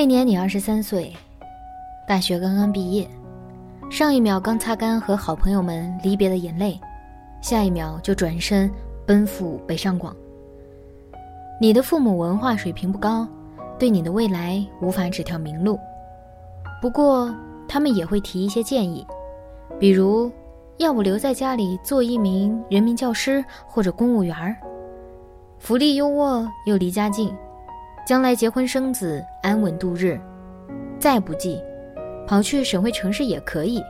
那年你二十三岁，大学刚刚毕业，上一秒刚擦干和好朋友们离别的眼泪，下一秒就转身奔赴北上广。你的父母文化水平不高，对你的未来无法指条明路。不过他们也会提一些建议，比如要不留在家里做一名人民教师或者公务员儿，福利优渥又离家近。将来结婚生子，安稳度日，再不济，跑去省会城市也可以。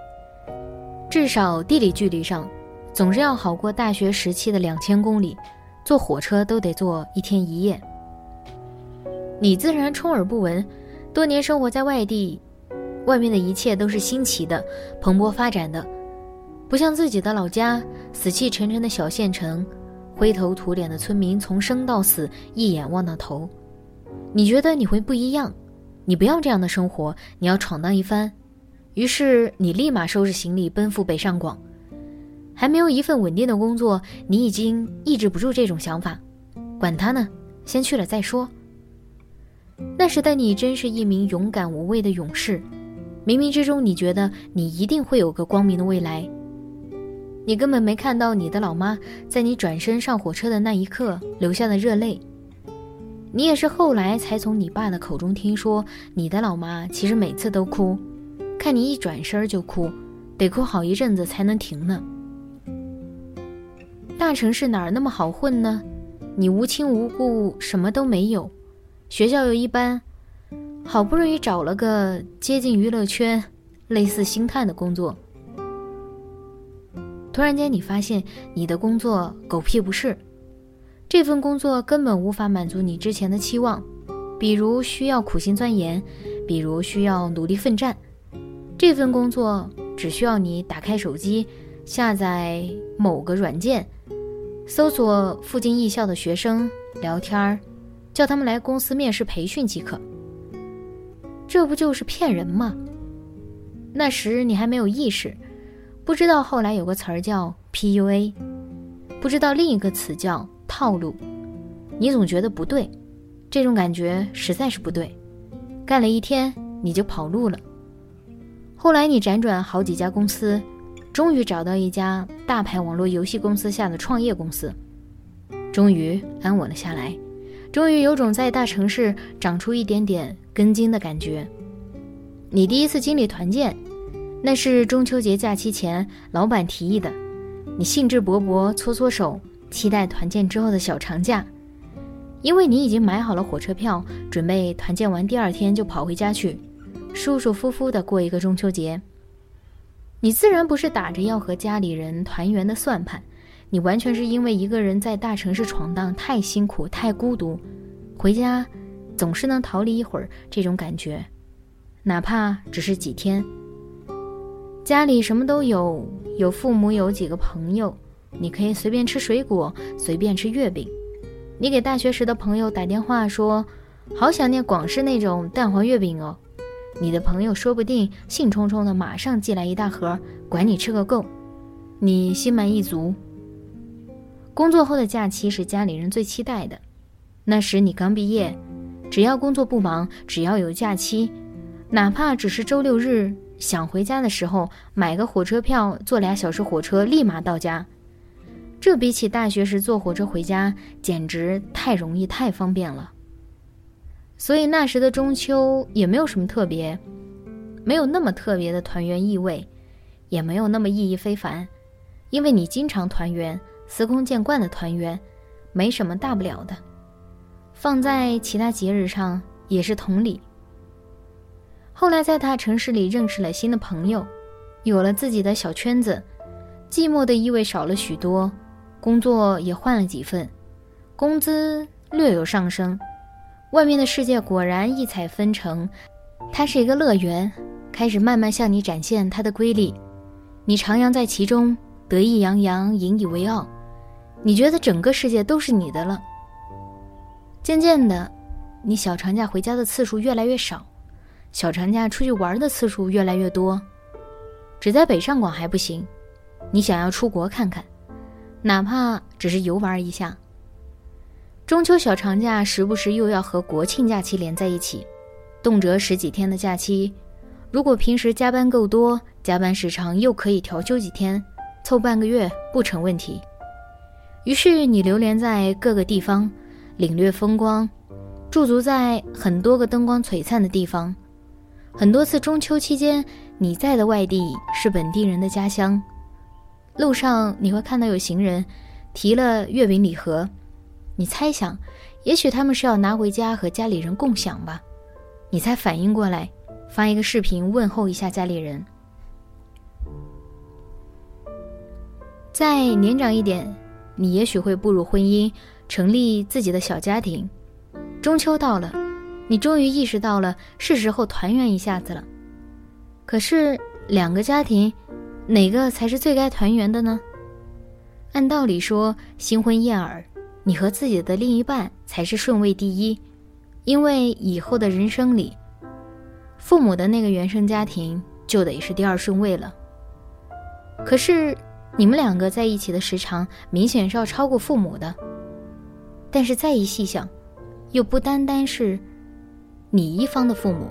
至少地理距离上，总是要好过大学时期的两千公里，坐火车都得坐一天一夜。你自然充耳不闻，多年生活在外地，外面的一切都是新奇的、蓬勃发展的，不像自己的老家，死气沉沉的小县城，灰头土脸的村民从生到死一眼望到头。你觉得你会不一样？你不要这样的生活，你要闯荡一番。于是你立马收拾行李奔赴北上广。还没有一份稳定的工作，你已经抑制不住这种想法。管他呢，先去了再说。那时的你真是一名勇敢无畏的勇士。冥冥之中，你觉得你一定会有个光明的未来。你根本没看到你的老妈在你转身上火车的那一刻流下的热泪。你也是后来才从你爸的口中听说，你的老妈其实每次都哭，看你一转身就哭，得哭好一阵子才能停呢。大城市哪儿那么好混呢？你无亲无故，什么都没有，学校又一般，好不容易找了个接近娱乐圈、类似星探的工作，突然间你发现你的工作狗屁不是。这份工作根本无法满足你之前的期望，比如需要苦心钻研，比如需要努力奋战。这份工作只需要你打开手机，下载某个软件，搜索附近艺校的学生聊天儿，叫他们来公司面试培训即可。这不就是骗人吗？那时你还没有意识，不知道后来有个词儿叫 PUA，不知道另一个词叫。套路，你总觉得不对，这种感觉实在是不对。干了一天你就跑路了。后来你辗转好几家公司，终于找到一家大牌网络游戏公司下的创业公司，终于安稳了下来，终于有种在大城市长出一点点根茎的感觉。你第一次经历团建，那是中秋节假期前老板提议的，你兴致勃勃搓搓手。期待团建之后的小长假，因为你已经买好了火车票，准备团建完第二天就跑回家去，舒舒服服的过一个中秋节。你自然不是打着要和家里人团圆的算盘，你完全是因为一个人在大城市闯荡太辛苦、太孤独，回家总是能逃离一会儿这种感觉，哪怕只是几天。家里什么都有，有父母，有几个朋友。你可以随便吃水果，随便吃月饼。你给大学时的朋友打电话说：“好想念广式那种蛋黄月饼哦。”你的朋友说不定兴冲冲的马上寄来一大盒，管你吃个够。你心满意足。工作后的假期是家里人最期待的。那时你刚毕业，只要工作不忙，只要有假期，哪怕只是周六日，想回家的时候买个火车票，坐俩小时火车，立马到家。这比起大学时坐火车回家，简直太容易、太方便了。所以那时的中秋也没有什么特别，没有那么特别的团圆意味，也没有那么意义非凡，因为你经常团圆，司空见惯的团圆，没什么大不了的。放在其他节日上也是同理。后来在大城市里认识了新的朋友，有了自己的小圈子，寂寞的意味少了许多，工作也换了几份，工资略有上升，外面的世界果然异彩纷呈，它是一个乐园，开始慢慢向你展现它的瑰丽，你徜徉在其中，得意洋洋，引以为傲，你觉得整个世界都是你的了。渐渐的，你小长假回家的次数越来越少，小长假出去玩的次数越来越多。只在北上广还不行，你想要出国看看，哪怕只是游玩一下。中秋小长假时不时又要和国庆假期连在一起，动辄十几天的假期。如果平时加班够多，加班时长又可以调休几天，凑半个月不成问题。于是你流连在各个地方，领略风光，驻足在很多个灯光璀璨的地方。很多次中秋期间。你在的外地是本地人的家乡，路上你会看到有行人提了月饼礼盒，你猜想，也许他们是要拿回家和家里人共享吧？你才反应过来，发一个视频问候一下家里人。再年长一点，你也许会步入婚姻，成立自己的小家庭。中秋到了，你终于意识到了是时候团圆一下子了。可是两个家庭，哪个才是最该团圆的呢？按道理说，新婚燕尔，你和自己的另一半才是顺位第一，因为以后的人生里，父母的那个原生家庭就得是第二顺位了。可是你们两个在一起的时长明显是要超过父母的，但是再一细想，又不单单是你一方的父母。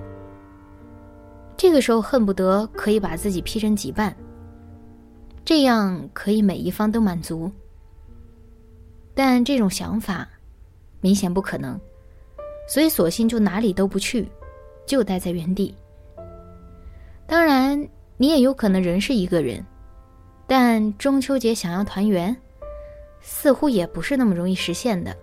这个时候恨不得可以把自己劈成几半，这样可以每一方都满足。但这种想法明显不可能，所以索性就哪里都不去，就待在原地。当然，你也有可能仍是一个人，但中秋节想要团圆，似乎也不是那么容易实现的。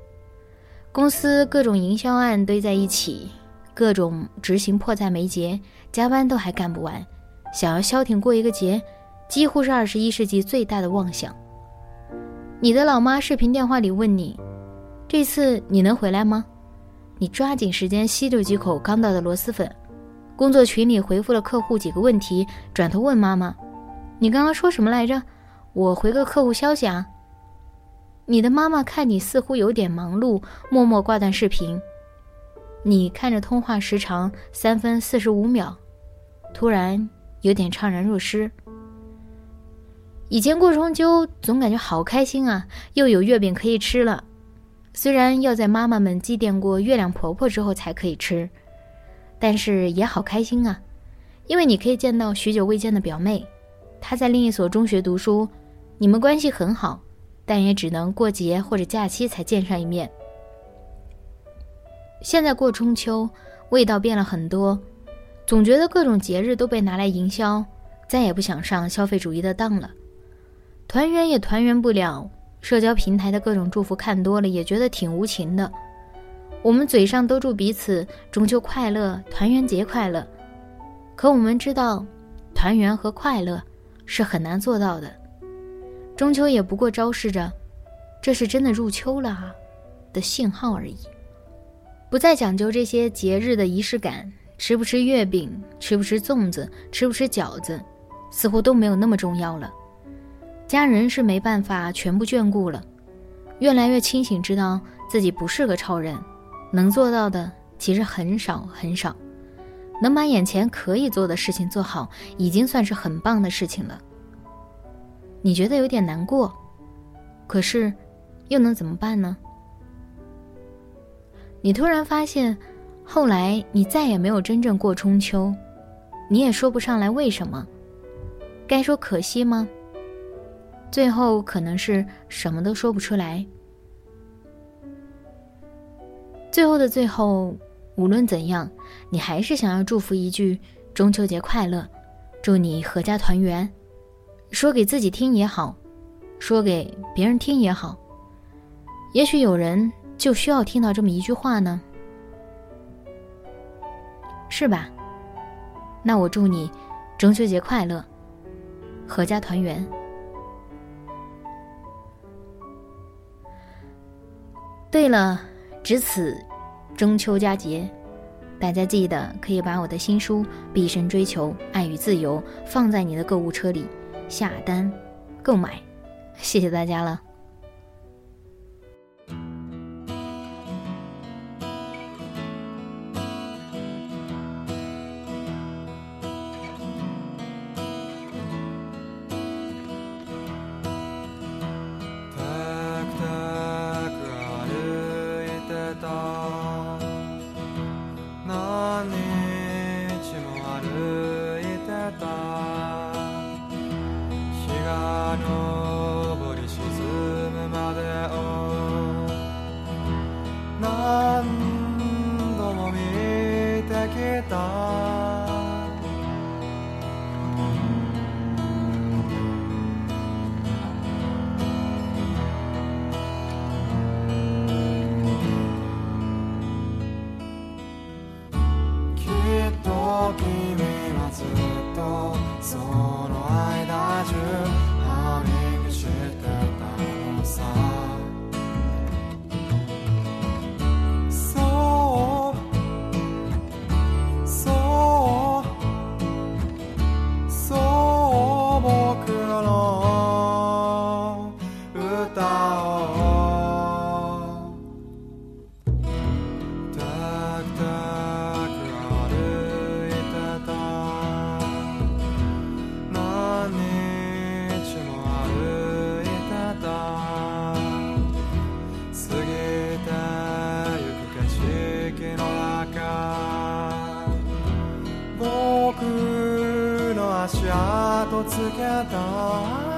公司各种营销案堆在一起。各种执行迫在眉睫，加班都还干不完，想要消停过一个节，几乎是二十一世纪最大的妄想。你的老妈视频电话里问你：“这次你能回来吗？”你抓紧时间吸溜几口刚到的螺蛳粉。工作群里回复了客户几个问题，转头问妈妈：“你刚刚说什么来着？我回个客户消息啊。”你的妈妈看你似乎有点忙碌，默默挂断视频。你看着通话时长三分四十五秒，突然有点怅然若失。以前过中秋总感觉好开心啊，又有月饼可以吃了。虽然要在妈妈们祭奠过月亮婆婆之后才可以吃，但是也好开心啊，因为你可以见到许久未见的表妹，她在另一所中学读书，你们关系很好，但也只能过节或者假期才见上一面。现在过中秋，味道变了很多，总觉得各种节日都被拿来营销，再也不想上消费主义的当了。团圆也团圆不了，社交平台的各种祝福看多了，也觉得挺无情的。我们嘴上都祝彼此中秋快乐、团圆节快乐，可我们知道，团圆和快乐是很难做到的。中秋也不过昭示着，这是真的入秋了啊的信号而已。不再讲究这些节日的仪式感，吃不吃月饼，吃不吃粽子，吃不吃饺子，似乎都没有那么重要了。家人是没办法全部眷顾了，越来越清醒，知道自己不是个超人，能做到的其实很少很少，能把眼前可以做的事情做好，已经算是很棒的事情了。你觉得有点难过，可是，又能怎么办呢？你突然发现，后来你再也没有真正过中秋，你也说不上来为什么。该说可惜吗？最后可能是什么都说不出来。最后的最后，无论怎样，你还是想要祝福一句：中秋节快乐，祝你阖家团圆。说给自己听也好，说给别人听也好。也许有人。就需要听到这么一句话呢，是吧？那我祝你中秋节快乐，阖家团圆。对了，值此中秋佳节，大家记得可以把我的新书《毕生追求爱与自由》放在你的购物车里，下单购买。谢谢大家了。heart. 独自感到。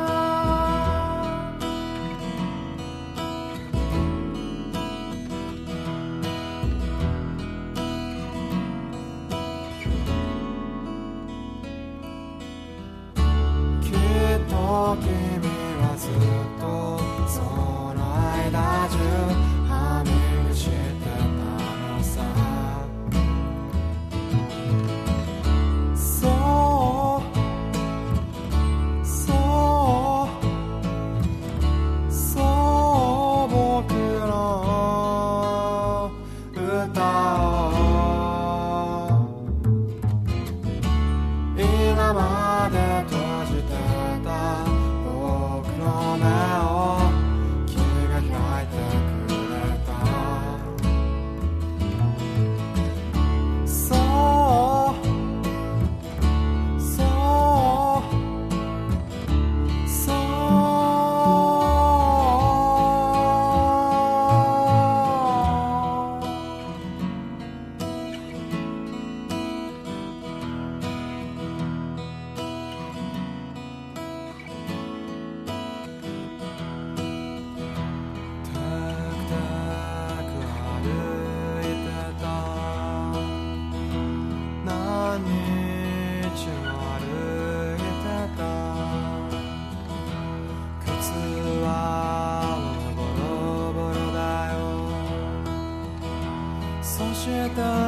的。